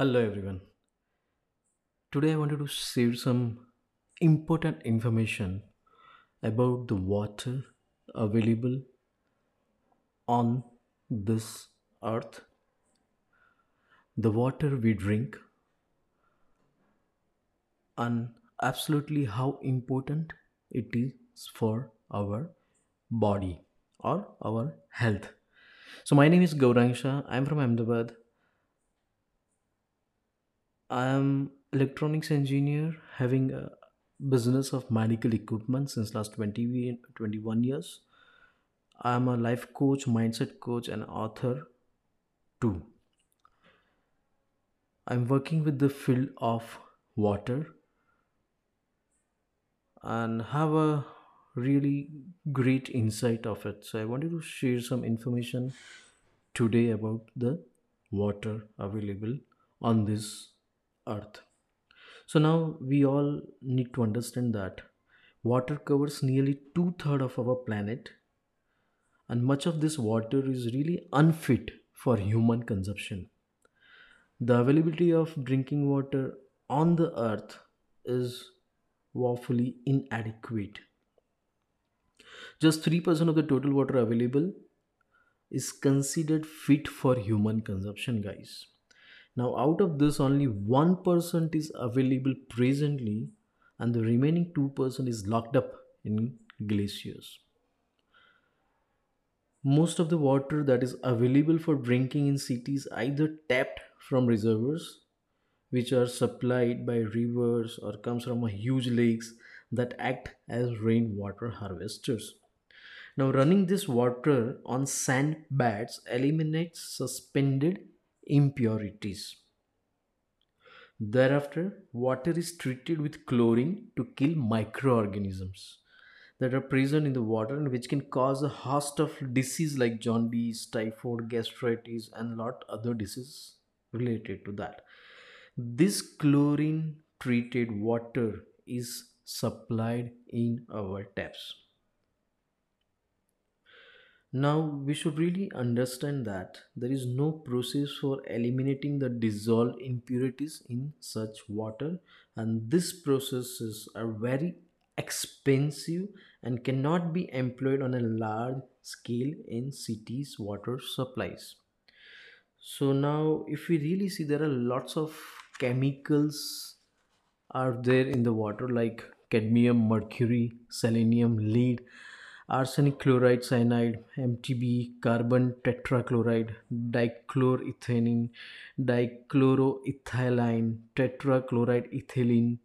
Hello everyone. Today I wanted to share some important information about the water available on this earth, the water we drink, and absolutely how important it is for our body or our health. So my name is Gaurangsha. I'm from Ahmedabad I am electronics engineer having a business of medical equipment since last 20 21 years. I am a life coach, mindset coach and author too. I'm working with the field of water and have a really great insight of it. So I wanted to share some information today about the water available on this earth. So now we all need to understand that water covers nearly two thirds of our planet, and much of this water is really unfit for human consumption. The availability of drinking water on the earth is woefully inadequate. Just 3% of the total water available is considered fit for human consumption, guys. Now, out of this, only 1% is available presently, and the remaining 2% is locked up in glaciers. Most of the water that is available for drinking in cities either tapped from reservoirs, which are supplied by rivers or comes from huge lakes that act as rainwater harvesters. Now, running this water on sand beds eliminates suspended impurities. Thereafter, water is treated with chlorine to kill microorganisms that are present in the water and which can cause a host of disease like jaundice, typhoid, gastritis, and lot other diseases related to that. This chlorine treated water is supplied in our taps. Now, we should really understand that there is no process for eliminating the dissolved impurities in such water, and these processes are very expensive and cannot be employed on a large scale in cities' water supplies. So now, if we really see, there are lots of chemicals are there in the water like cadmium, mercury, selenium, lead, arsenic chloride, cyanide, MTB, carbon tetrachloride, dichloroethane, dichloroethylene, tetrachloroethylene,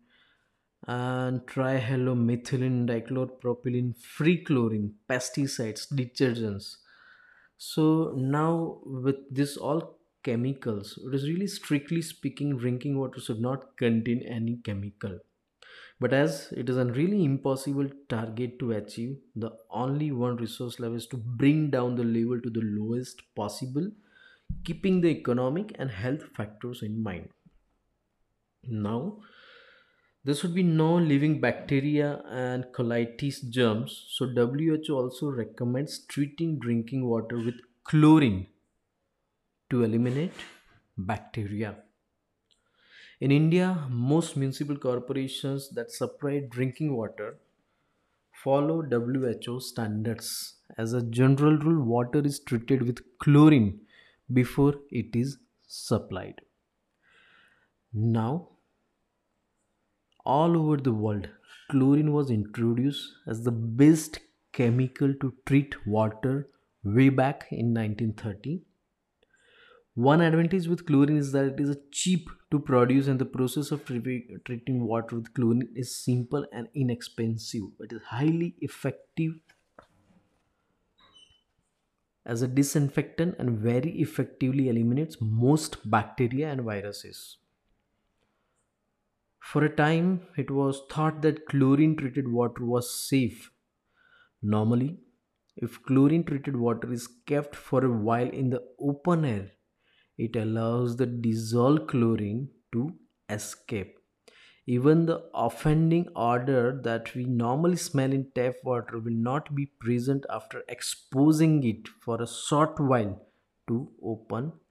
and trihalomethylene, dichloropropylene, free chlorine, pesticides, detergents. So now with this all chemicals, it is really strictly speaking, drinking water should not contain any chemical. But as it is a really impossible target to achieve, the only one resource level is to bring down the level to the lowest possible, keeping the economic and health factors in mind. Now, there should be no living bacteria and colitis germs. So WHO also recommends treating drinking water with chlorine to eliminate bacteria. In India, most municipal corporations that supply drinking water follow WHO standards. As a general rule, water is treated with chlorine before it is supplied. Now, all over the world, chlorine was introduced as the best chemical to treat water way back in 1930 one advantage with chlorine is that it is cheap to produce and the process of treating water with chlorine is simple and inexpensive. It is highly effective as a disinfectant and very effectively eliminates most bacteria and viruses. For a time, it was thought that chlorine treated water was safe. Normally, if chlorine treated water is kept for a while in the open air, it allows the dissolved chlorine to escape. Even the offending odor that we normally smell in tap water will not be present after exposing it for a short while to open